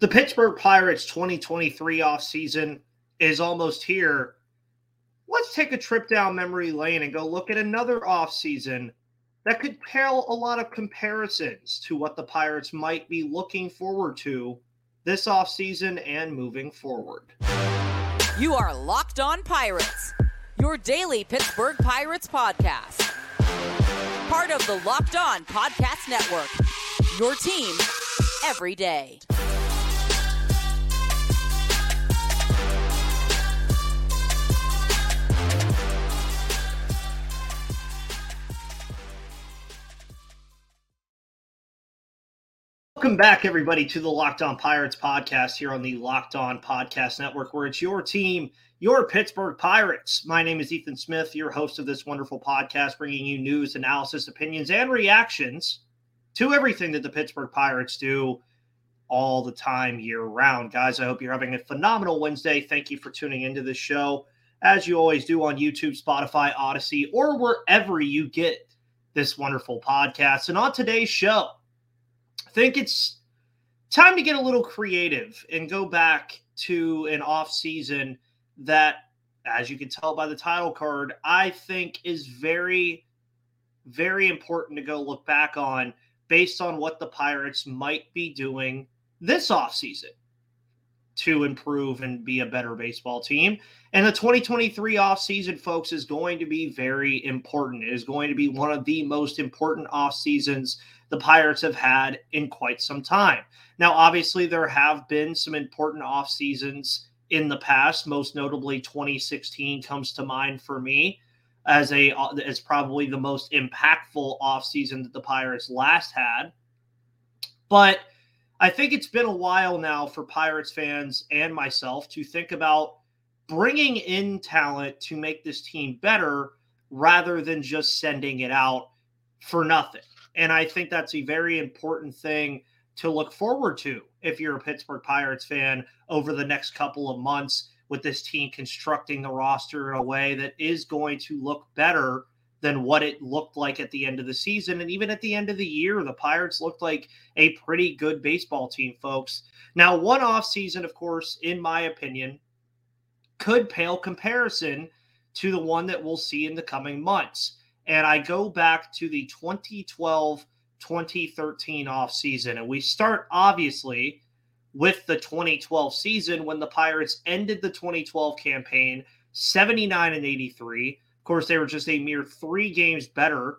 The Pittsburgh Pirates 2023 offseason is almost here. Let's take a trip down memory lane and go look at another offseason that could pale a lot of comparisons to what the Pirates might be looking forward to this offseason and moving forward. You are Locked On Pirates, your daily Pittsburgh Pirates podcast. Part of the Locked On Podcast Network, your team every day. Welcome back, everybody, to the Locked On Pirates podcast here on the Locked On Podcast Network, where it's your team, your Pittsburgh Pirates. My name is Ethan Smith, your host of this wonderful podcast, bringing you news, analysis, opinions, and reactions to everything that the Pittsburgh Pirates do all the time, year round. Guys, I hope you're having a phenomenal Wednesday. Thank you for tuning into this show, as you always do on YouTube, Spotify, Odysee, or wherever you get this wonderful podcast. And on today's show, I think it's time to get a little creative and go back to an off season that, as you can tell by the title card, I think is very, very important to go look back on based on what the Pirates might be doing this off season to improve and be a better baseball team. And the 2023 offseason, folks, is going to be very important. It is going to be one of the most important off seasons the Pirates have had in quite some time. Now, obviously, there have been some important off seasons in the past. Most notably, 2016 comes to mind for me as a as probably the most impactful off season that the Pirates last had. But I think it's been a while now for Pirates fans and myself to think about bringing in talent to make this team better rather than just sending it out for nothing. And I think that's a very important thing to look forward to if you're a Pittsburgh Pirates fan over the next couple of months with this team constructing the roster in a way that is going to look better than what it looked like at the end of the season. And even at the end of the year, the Pirates looked like a pretty good baseball team, folks. Now, one off season, of course, in my opinion, could pale comparison to the one that we'll see in the coming months. And I go back to the 2012 2013 offseason. And we start obviously with the 2012 season when the Pirates ended the 2012 campaign 79 and 83. Course, they were just a mere three games better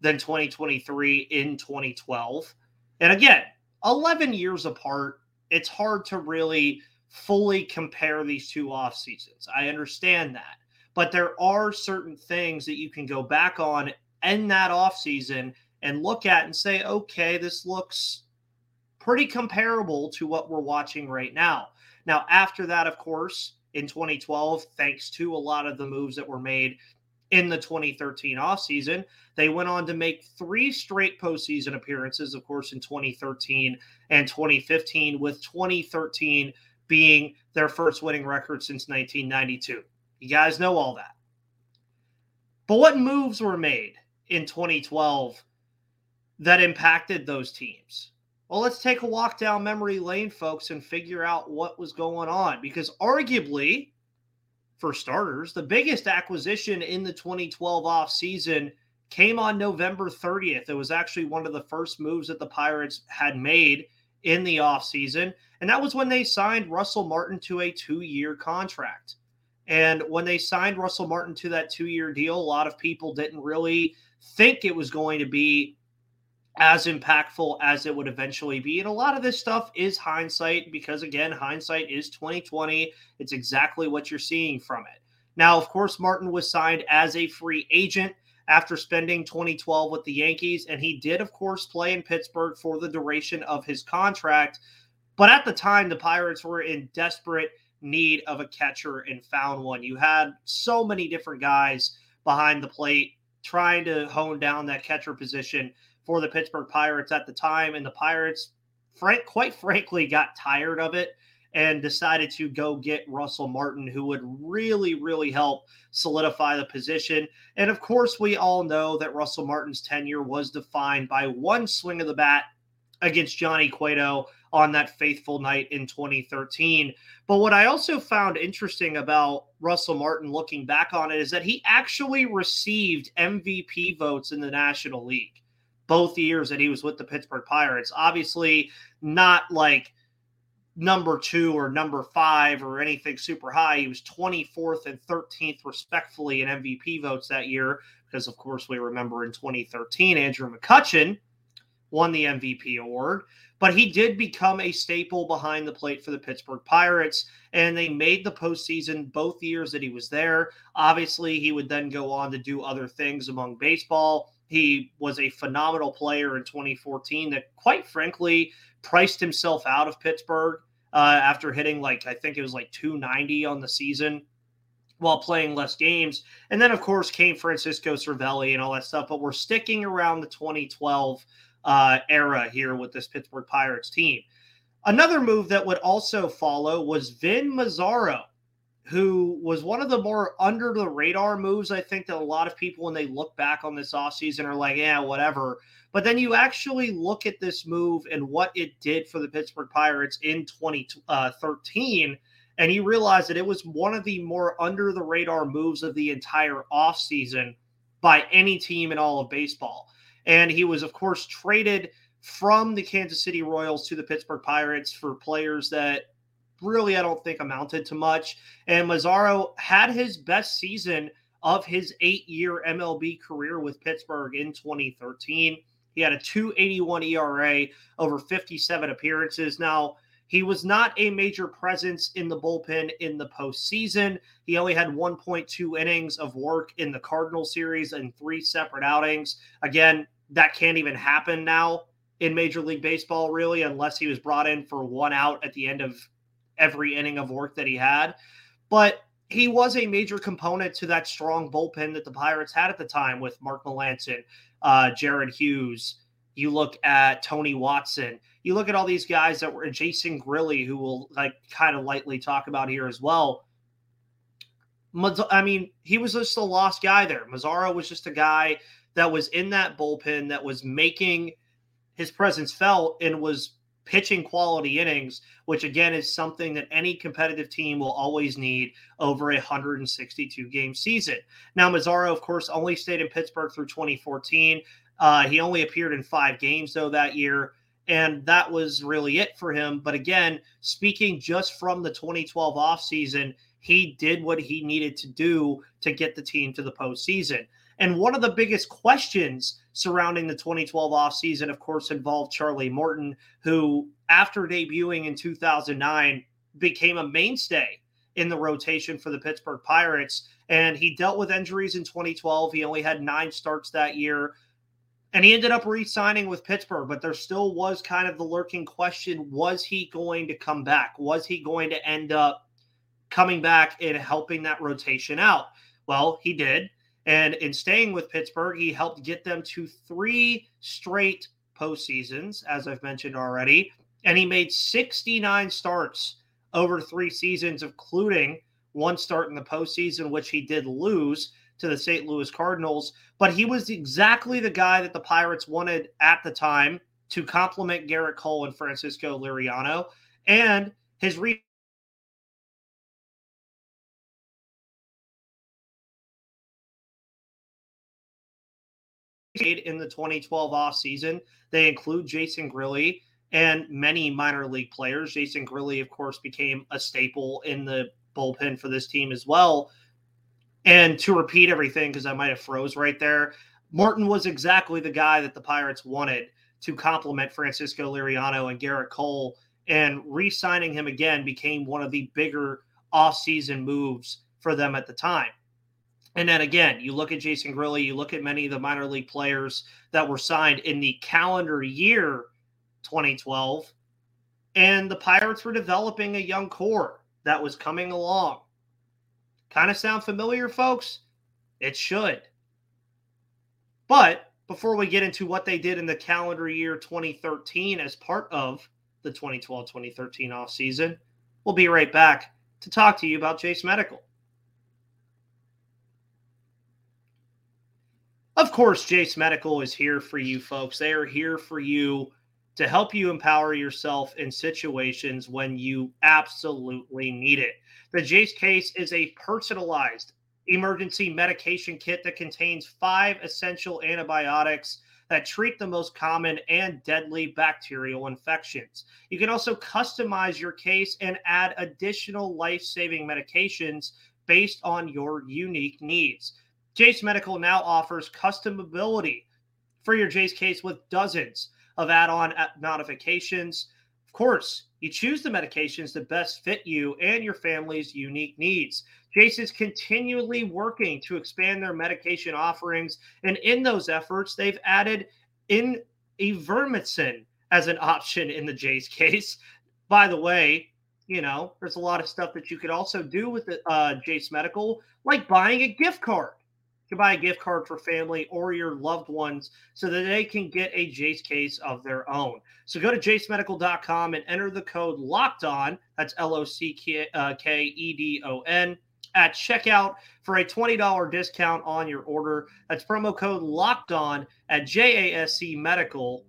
than 2023 in 2012. And again, 11 years apart, it's hard to really fully compare these two off seasons. I understand that. But there are certain things that you can go back on in that off season and look at and say, okay, this looks pretty comparable to what we're watching right now. Now, after that, of course, in 2012, thanks to a lot of the moves that were made in the 2013 offseason. They went on to make three straight postseason appearances, of course, in 2013 and 2015, with 2013 being their first winning record since 1992. You guys know all that. But what moves were made in 2012 that impacted those teams? Well, let's take a walk down memory lane, folks, and figure out what was going on. Because arguably, for starters, the biggest acquisition in the 2012 offseason came on November 30th. It was actually one of the first moves that the Pirates had made in the offseason. And that was when they signed Russell Martin to a two year contract. And when they signed Russell Martin to that two year deal, a lot of people didn't really think it was going to be as impactful as it would eventually be. And a lot of this stuff is hindsight because again, hindsight is 2020. It's exactly what you're seeing from it. Now, of course, Martin was signed as a free agent after spending 2012 with the Yankees, and he did, of course, play in Pittsburgh for the duration of his contract. But at the time, the Pirates were in desperate need of a catcher and found one. You had so many different guys behind the plate trying to hone down that catcher position for the Pittsburgh Pirates at the time. And the Pirates, frank, quite frankly, got tired of it and decided to go get Russell Martin, who would really, really help solidify the position. And of course, we all know that Russell Martin's tenure was defined by one swing of the bat against Johnny Cueto on that faithful night in 2013. But what I also found interesting about Russell Martin looking back on it is that he actually received MVP votes in the National League both years that he was with the Pittsburgh Pirates. Obviously, not like number two or number five or anything super high. He was 24th and 13th, respectfully, in MVP votes that year, because, of course, we remember in 2013, Andrew McCutchen won the MVP award. But he did become a staple behind the plate for the Pittsburgh Pirates, and they made the postseason both years that he was there. Obviously, he would then go on to do other things among baseball. He was a phenomenal player in 2014 that, quite frankly, priced himself out of Pittsburgh uh, after hitting like, I think it was like 290 on the season while playing less games. And then, of course, came Francisco Cervelli and all that stuff. But we're sticking around the 2012 uh, era here with this Pittsburgh Pirates team. Another move that would also follow was Vin Mazzaro, who was one of the more under the radar moves. I think that a lot of people, when they look back on this offseason, are like, yeah, whatever. But then you actually look at this move and what it did for the Pittsburgh Pirates in 2013, uh, and you realize that it was one of the more under the radar moves of the entire offseason by any team in all of baseball. And he was, of course, traded from the Kansas City Royals to the Pittsburgh Pirates for players that really I don't think amounted to much. And Mazzaro had his best season of his eight year MLB career with Pittsburgh in 2013. He had a 281 ERA over 57 appearances. Now, he was not a major presence in the bullpen in the postseason. He only had 1.2 innings of work in the Cardinal series and three separate outings. Again, that can't even happen now in Major League Baseball, really, unless he was brought in for one out at the end of every inning of work that he had. But he was a major component to that strong bullpen that the Pirates had at the time with Mark Melancon, uh, Jared Hughes. You look at Tony Watson you look at all these guys that were Jason Grilli, who we'll like kind of lightly talk about here as well. I mean, he was just a lost guy there. Mazzaro was just a guy that was in that bullpen that was making his presence felt and was pitching quality innings, which again is something that any competitive team will always need over a 162 game season. Now, Mazzaro, of course, only stayed in Pittsburgh through 2014. Uh, he only appeared in five games, though, that year. And that was really it for him. But again, speaking just from the 2012 offseason, he did what he needed to do to get the team to the postseason. And one of the biggest questions surrounding the 2012 offseason, of course, involved Charlie Morton, who, after debuting in 2009, became a mainstay in the rotation for the Pittsburgh Pirates. And he dealt with injuries in 2012. He only had nine starts that year. And he ended up re signing with Pittsburgh, but there still was kind of the lurking question was he going to come back? Was he going to end up coming back and helping that rotation out? Well, he did. And in staying with Pittsburgh, he helped get them to three straight postseasons, as I've mentioned already. And he made 69 starts over three seasons, including one start in the postseason, which he did lose to the St. Louis Cardinals, but he was exactly the guy that the Pirates wanted at the time to complement Gerrit Cole and Francisco Liriano. And his re- in the 2012 offseason. They include Jason Grilli and many minor league players. Jason Grilli, of course, became a staple in the bullpen for this team as well. And to repeat everything, because I might have froze right there, Morton was exactly the guy that the Pirates wanted to complement Francisco Liriano and Gerrit Cole. And re signing him again became one of the bigger offseason moves for them at the time. And then again, you look at Jason Grilli, you look at many of the minor league players that were signed in the calendar year 2012, and the Pirates were developing a young core that was coming along. Kind of sound familiar, folks? It should. But before we get into what they did in the calendar year 2013 as part of the 2012 2013 offseason, we'll be right back to talk to you about Jase Medical. Of course, Jase Medical is here for you, folks. They are here for you to help you empower yourself in situations when you absolutely need it. The Jase case is a personalized emergency medication kit that contains five essential antibiotics that treat the most common and deadly bacterial infections. You can also customize your case and add additional life saving medications based on your unique needs. Jase Medical now offers customability for your Jase case with dozens of add on modifications. Of course, you choose the medications that best fit you and your family's unique needs. Jase is continually working to expand their medication offerings, and in those efforts, they've added in ivermectin as an option in the Jase case. By the way, you know, there's a lot of stuff that you could also do with uh, Jase Medical, like buying a gift card buy a gift card for family or your loved ones so that they can get a Jase case of their own. So go to jasemedical.com and enter the code locked on. That's L O C K E D O N at checkout for a $20 discount on your order. That's promo code locked on at jasemedical.com.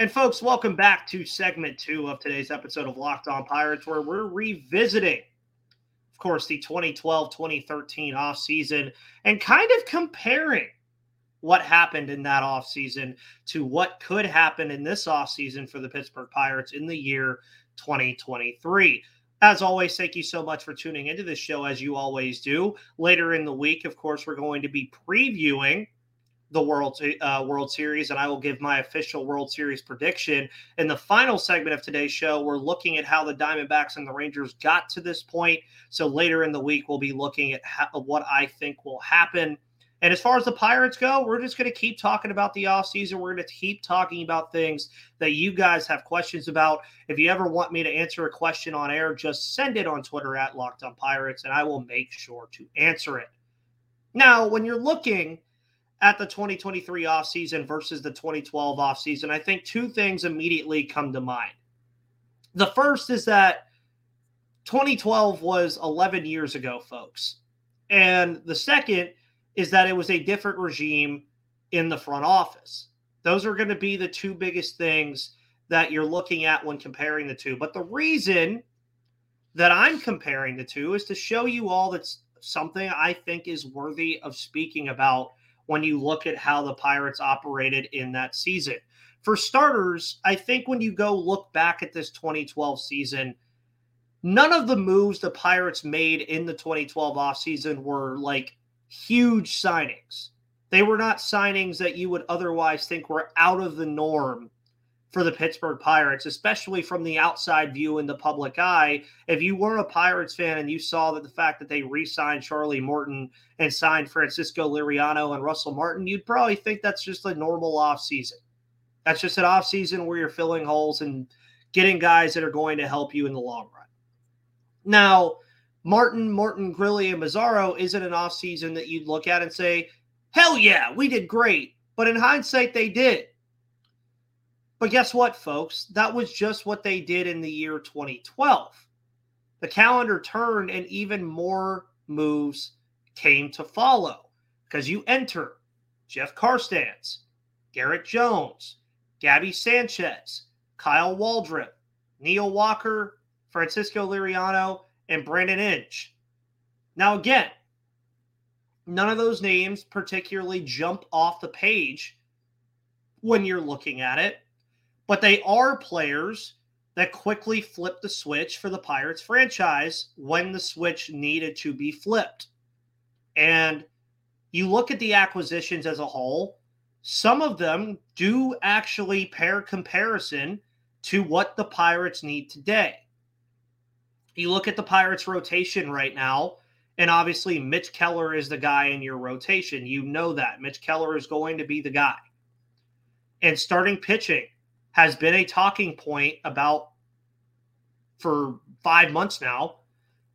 And folks, welcome back to segment two of today's episode of Locked On Pirates, where we're revisiting, of course, the 2012 2013 offseason and kind of comparing what happened in that offseason to what could happen in this offseason for the Pittsburgh Pirates in the year 2023. As always, thank you so much for tuning into this show, as you always do. Later in the week, of course, we're going to be previewing the World uh, World Series, and I will give my official World Series prediction. In the final segment of today's show, we're looking at how the Diamondbacks and the Rangers got to this point. So later in the week, we'll be looking at what I think will happen. And as far as the Pirates go, we're just going to keep talking about the offseason. We're going to keep talking about things that you guys have questions about. If you ever want me to answer a question on air, just send it on Twitter at Locked On Pirates, and I will make sure to answer it. Now, when you're looking at the 2023 offseason versus the 2012 offseason, I think two things immediately come to mind. The first is that 2012 was 11 years ago, folks. And the second is that it was a different regime in the front office. Those are going to be the two biggest things that you're looking at when comparing the two. But the reason that I'm comparing the two is to show you all that's something I think is worthy of speaking about when you look at how the Pirates operated in that season. For starters, I think when you go look back at this 2012 season, none of the moves the Pirates made in the 2012 offseason were like huge signings. They were not signings that you would otherwise think were out of the norm for the Pittsburgh Pirates, especially from the outside view in the public eye. If you were a Pirates fan and you saw that the fact that they re signed Charlie Morton and signed Francisco Liriano and Russell Martin, you'd probably think that's just a normal offseason. That's just an offseason where you're filling holes and getting guys that are going to help you in the long run. Now, Martin, Morton, Grilli, and Mazzaro isn't an offseason that you'd look at and say, hell yeah, we did great. But in hindsight, they did. But guess what, folks? That was just what they did in the year 2012. The calendar turned and even more moves came to follow because you enter Jeff Karstens, Garrett Jones, Gaby Sanchez, Kyle Waldrop, Neil Walker, Francisco Liriano, and Brandon Inge. Now, again, none of those names particularly jump off the page when you're looking at it but they are players that quickly flipped the switch for the Pirates franchise when the switch needed to be flipped. And you look at the acquisitions as a whole, some of them do actually pair comparison to what the Pirates need today. You look at the Pirates rotation right now, and obviously Mitch Keller is the guy in your rotation. You know that. Mitch Keller is going to be the guy. And starting pitching, has been a talking point about for five months now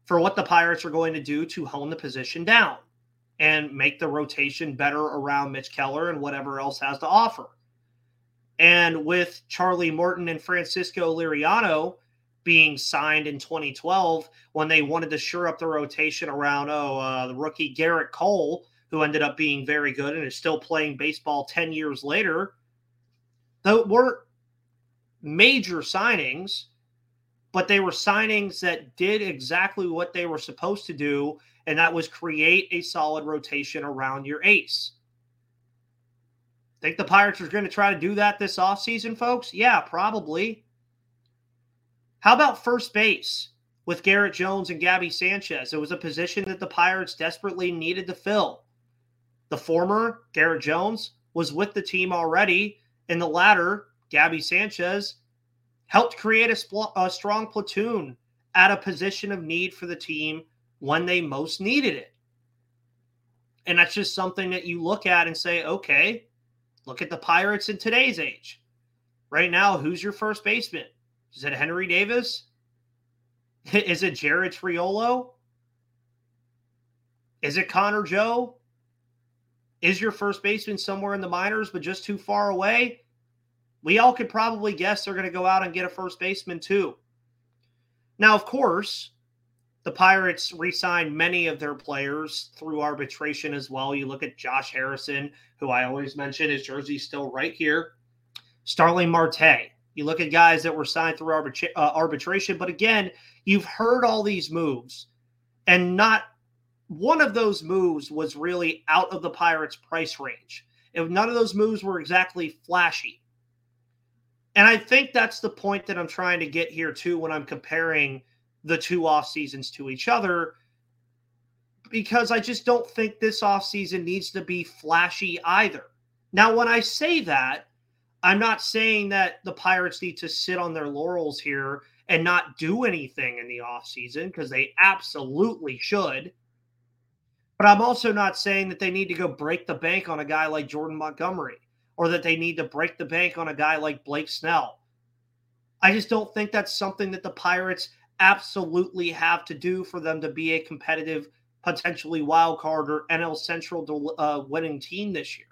for what the Pirates are going to do to hone the position down and make the rotation better around Mitch Keller and whatever else has to offer. And with Charlie Morton and Francisco Liriano being signed in 2012, when they wanted to shore up the rotation around, oh, uh, the rookie Gerrit Cole, who ended up being very good and is still playing baseball 10 years later. Though weren't major signings, but they were signings that did exactly what they were supposed to do, and that was create a solid rotation around your ace. Think the Pirates are going to try to do that this offseason, folks? Yeah, probably. How about first base with Garrett Jones and Gaby Sanchez? It was a position that the Pirates desperately needed to fill. The former, Garrett Jones, was with the team already, and the latter, Gaby Sanchez, helped create a, spl- a strong platoon at a position of need for the team when they most needed it. And that's just something that you look at and say, okay, look at the Pirates in today's age. Right now, who's your first baseman? Is it Henry Davis? Is it Jared Triolo? Is it Connor Joe? Is your first baseman somewhere in the minors, but just too far away? We all could probably guess they're going to go out and get a first baseman too. Now, of course, the Pirates re signed many of their players through arbitration as well. You look at Josh Harrison, who I always mention, his jersey's still right here. Starling Marte. You look at guys that were signed through arbitra- uh, arbitration, but again, you've heard all these moves, and not one of those moves was really out of the Pirates' price range. If none of those moves were exactly flashy. And I think that's the point that I'm trying to get here too when I'm comparing the two off seasons to each other because I just don't think this off season needs to be flashy either. Now, when I say that, I'm not saying that the Pirates need to sit on their laurels here and not do anything in the off season because they absolutely should. But I'm also not saying that they need to go break the bank on a guy like Jordan Montgomery or that they need to break the bank on a guy like Blake Snell. I just don't think that's something that the Pirates absolutely have to do for them to be a competitive, potentially wild card or NL Central uh, winning team this year.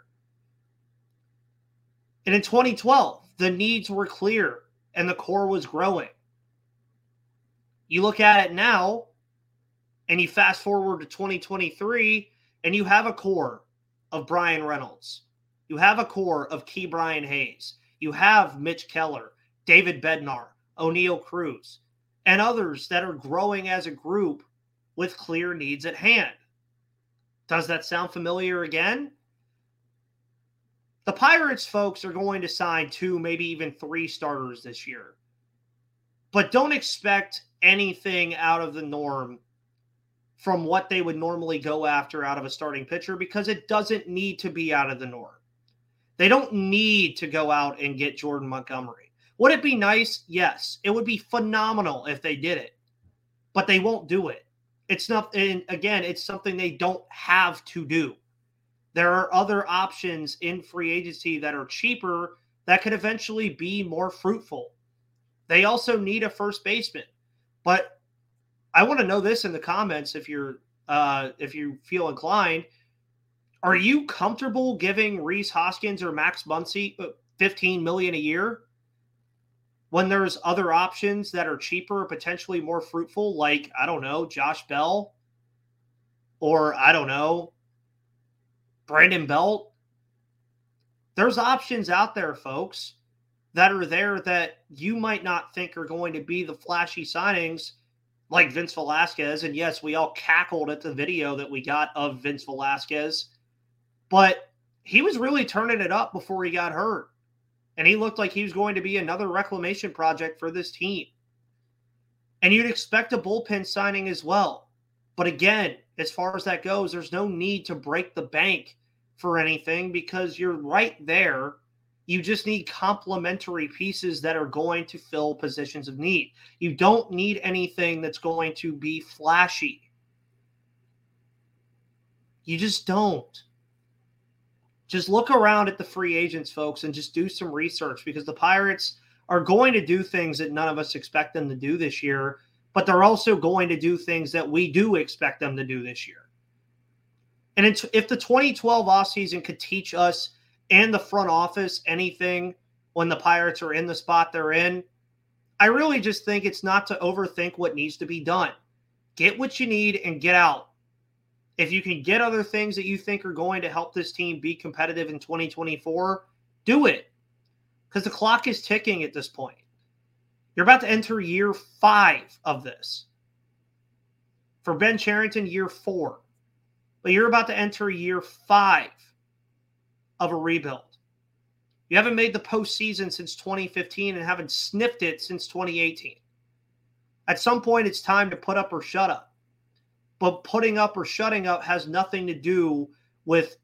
And in 2012, the needs were clear and the core was growing. You look at it now and you fast forward to 2023 and you have a core of Bryan Reynolds. You have a core of Ke'Bryan Hayes. You have Mitch Keller, David Bednar, Oneil Cruz and others that are growing as a group with clear needs at hand. Does that sound familiar again? The Pirates folks are going to sign two, maybe even three starters this year. But don't expect anything out of the norm from what they would normally go after out of a starting pitcher because it doesn't need to be out of the norm. They don't need to go out and get Jordan Montgomery. Would it be nice? Yes. It would be phenomenal if they did it, but they won't do it. It's not, and again, it's something they don't have to do. There are other options in free agency that are cheaper that could eventually be more fruitful. They also need a first baseman, but I want to know this in the comments if you're uh, if you feel inclined. Are you comfortable giving Rhys Hoskins or Max Muncy uh, 15 million a year? when there's other options that are cheaper, potentially more fruitful, like, I don't know, Josh Bell or I don't know, Brandon Belt. There's options out there, folks, that are there that you might not think are going to be the flashy signings like Vince Velasquez. And yes, we all cackled at the video that we got of Vince Velasquez, but he was really turning it up before he got hurt and he looked like he was going to be another reclamation project for this team. And you'd expect a bullpen signing as well. But again, as far as that goes, there's no need to break the bank for anything because you're right there. You just need complementary pieces that are going to fill positions of need. You don't need anything that's going to be flashy. You just don't just look around at the free agents, folks, and just do some research because the Pirates are going to do things that none of us expect them to do this year, but they're also going to do things that we do expect them to do this year. And if the 2012 offseason could teach us and the front office anything when the Pirates are in the spot they're in, I really just think it's not to overthink what needs to be done. Get what you need and get out. If you can get other things that you think are going to help this team be competitive in 2024, do it. Because the clock is ticking at this point. You're about to enter year five of this. For Ben Cherington, year four. But you're about to enter year five of a rebuild. You haven't made the postseason since 2015 and haven't sniffed it since 2018. At some point, it's time to put up or shut up. But putting up or shutting up has nothing to do with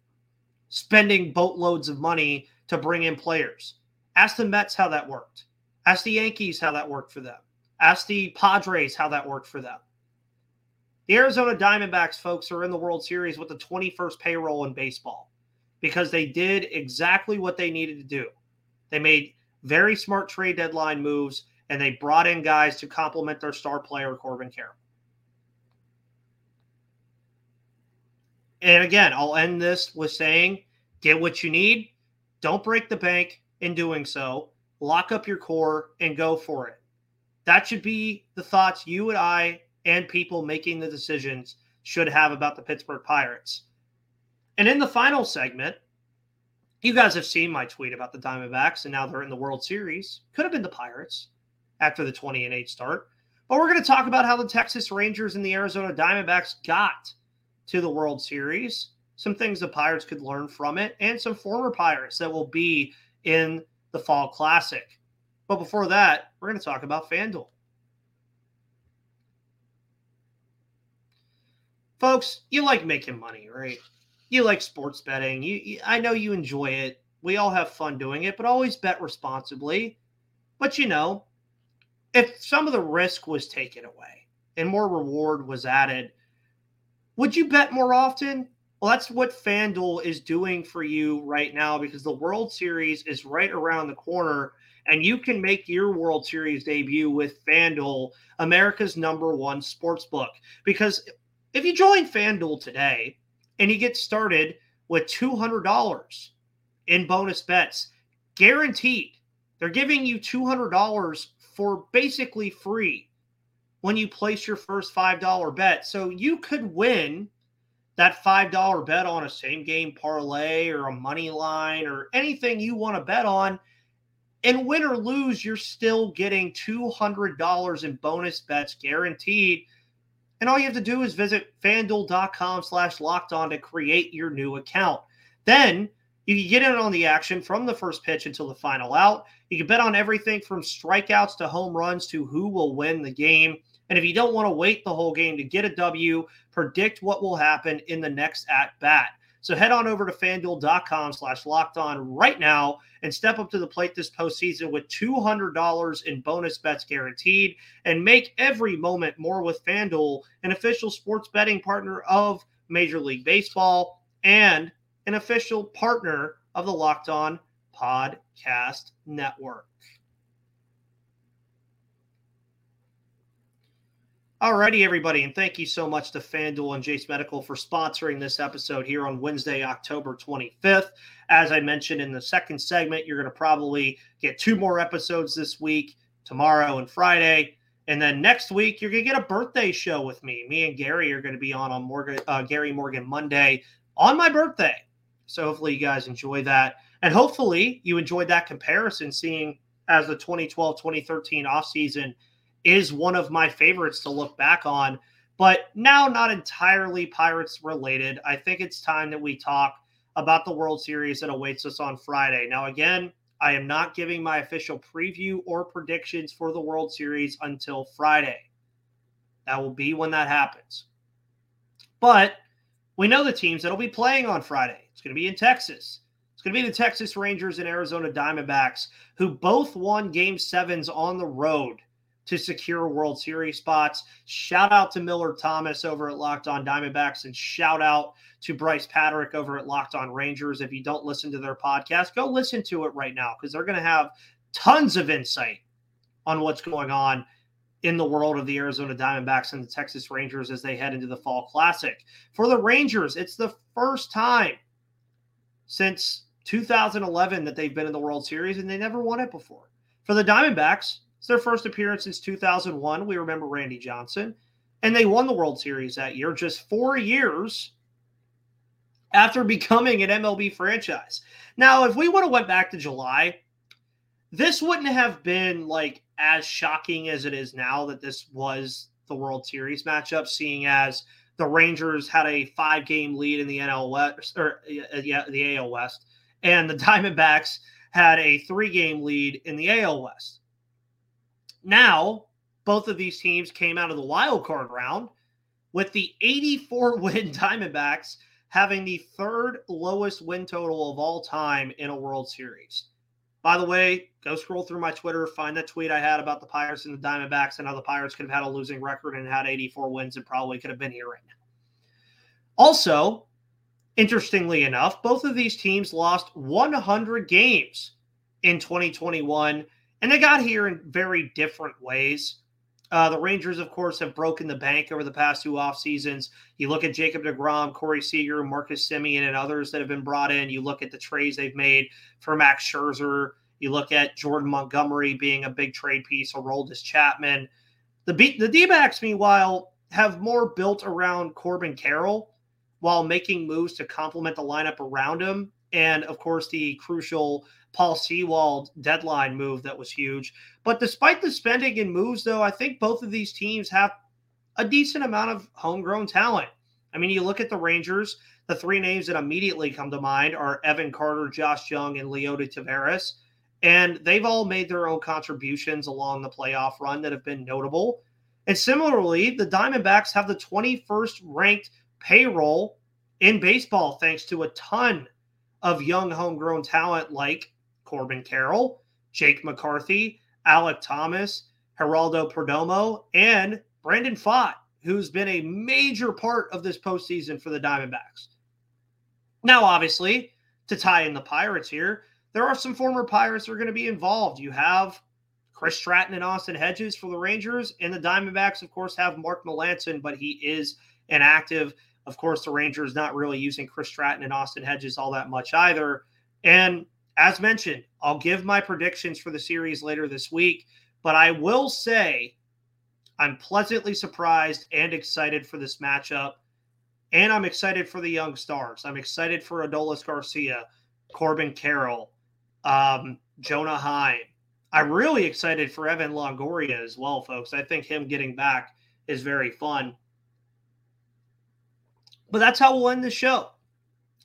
spending boatloads of money to bring in players. Ask the Mets how that worked. Ask the Yankees how that worked for them. Ask the Padres how that worked for them. The Arizona Diamondbacks folks are in the World Series with the 21st payroll in baseball because they did exactly what they needed to do. They made very smart trade deadline moves and they brought in guys to complement their star player, Corbin Carroll. And again, I'll end this with saying get what you need. Don't break the bank in doing so. Lock up your core and go for it. That should be the thoughts you and I and people making the decisions should have about the Pittsburgh Pirates. And in the final segment, you guys have seen my tweet about the Diamondbacks, and now they're in the World Series. Could have been the Pirates after the 20 and 8 start. But we're going to talk about how the Texas Rangers and the Arizona Diamondbacks got to the World Series, some things the Pirates could learn from it, and some former Pirates that will be in the Fall Classic. But before that, we're going to talk about FanDuel. Folks, you like making money, right? You like sports betting. You, you, I know you enjoy it. We all have fun doing it, but always bet responsibly. But you know, if some of the risk was taken away and more reward was added, would you bet more often? Well, that's what FanDuel is doing for you right now because the World Series is right around the corner and you can make your World Series debut with FanDuel, America's number one sports book. Because if you join FanDuel today and you get started with $200 in bonus bets, guaranteed, they're giving you $200 for basically free when you place your first $5 bet. So you could win that $5 bet on a same game parlay or a money line or anything you want to bet on. And win or lose, you're still getting $200 in bonus bets guaranteed and all you have to do is visit fanduel.com slash locked on to create your new account. Then you can get in on the action from the first pitch until the final out. You can bet on everything from strikeouts to home runs to who will win the game. And if you don't want to wait the whole game to get a W, predict what will happen in the next at bat. So head on over to fanduel.com slash locked on right now and step up to the plate this postseason with $200 in bonus bets guaranteed and make every moment more with FanDuel, an official sports betting partner of Major League Baseball and an official partner of the Locked On Podcast Network. Alrighty, everybody, and thank you so much to FanDuel and Jase Medical for sponsoring this episode here on Wednesday, October 25th. As I mentioned in the second segment, you're going to probably get two more episodes this week, tomorrow and Friday. And then next week, you're going to get a birthday show with me. Me and Gary are going to be on on Morgan, uh, Gary Morgan Monday on my birthday. So hopefully you guys enjoy that. And hopefully you enjoyed that comparison, seeing as the 2012 2013 offseason – is one of my favorites to look back on. But now, not entirely Pirates related. I think it's time that we talk about the World Series that awaits us on Friday. Now, again, I am not giving my official preview or predictions for the World Series until Friday. That will be when that happens. But we know the teams that'll be playing on Friday. It's going to be in Texas. It's going to be the Texas Rangers and Arizona Diamondbacks, who both won game sevens on the road to secure World Series spots. Shout out to Miller Thomas over at Locked On Diamondbacks and shout out to Bryce Patrick over at Locked On Rangers. If you don't listen to their podcast, go listen to it right now because they're going to have tons of insight on what's going on in the world of the Arizona Diamondbacks and the Texas Rangers as they head into the Fall Classic. For the Rangers, it's the first time since 2011 that they've been in the World Series and they never won it before. For the Diamondbacks, it's their first appearance since 2001. We remember Randy Johnson. And they won the World Series that year, just four years after becoming an MLB franchise. Now, if we would have went back to July, this wouldn't have been like as shocking as it is now that this was the World Series matchup, seeing as the Rangers had a five game lead in the NL West or uh, yeah, the AL West, and the Diamondbacks had a three game lead in the AL West. Now, both of these teams came out of the wild card round with the 84 win Diamondbacks having the third lowest win total of all time in a World Series. By the way, go scroll through my Twitter, find that tweet I had about the Pirates and the Diamondbacks and how the Pirates could have had a losing record and had 84 wins and probably could have been here right now. Also, interestingly enough, both of these teams lost 100 games in 2021, and they got here in very different ways. Uh, the Rangers, of course, have broken the bank over the past two off seasons. You look at Jacob DeGrom, Corey Seager, Marcus Semien, and others that have been brought in. You look at the trades they've made for Max Scherzer. You look at Jordan Montgomery being a big trade piece, Aroldis Chapman. The B- the D-backs, meanwhile, have more built around Corbin Carroll while making moves to complement the lineup around him. And of course, the crucial Paul Sewald deadline move that was huge. But despite the spending and moves, though, I think both of these teams have a decent amount of homegrown talent. I mean, you look at the Rangers, the three names that immediately come to mind are Evan Carter, Josh Jung, and Leody Taveras. And they've all made their own contributions along the playoff run that have been notable. And similarly, the Diamondbacks have the 21st ranked payroll in baseball, thanks to a ton of young homegrown talent like Corbin Carroll, Jake McCarthy, Alek Thomas, Geraldo Perdomo, and Brandon Pfaadt, who's been a major part of this postseason for the Diamondbacks. Now, obviously, to tie in the Pirates here, there are some former Pirates that are going to be involved. You have Chris Stratton and Austin Hedges for the Rangers, and the Diamondbacks, of course, have Mark Melancon, but he is inactive. Of course, the Rangers not really using Chris Stratton and Austin Hedges all that much either. And as mentioned, I'll give my predictions for the series later this week, but I will say I'm pleasantly surprised and excited for this matchup. And I'm excited for the young stars. I'm excited for Adolis Garcia, Corbin Carroll, um, Jonah Heim. I'm really excited for Evan Longoria as well, folks. I think him getting back is very fun. But that's how we'll end the show.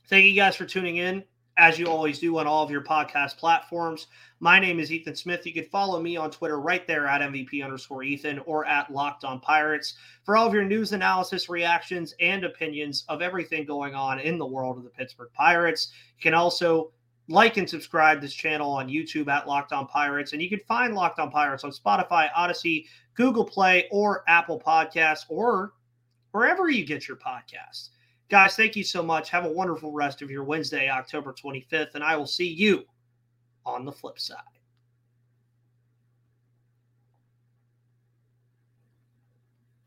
Thank you guys for tuning in as you always do on all of your podcast platforms. My name is Ethan Smith. You can follow me on Twitter right there at MVP underscore Ethan or at Locked On Pirates for all of your news analysis, reactions, and opinions of everything going on in the world of the Pittsburgh Pirates. You can also like and subscribe this channel on YouTube at Locked On Pirates. And you can find Locked On Pirates on Spotify, Odysee, Google Play, or Apple Podcasts, or wherever you get your podcasts. Guys, thank you so much. Have a wonderful rest of your Wednesday, October 25th, and I will see you on the flip side.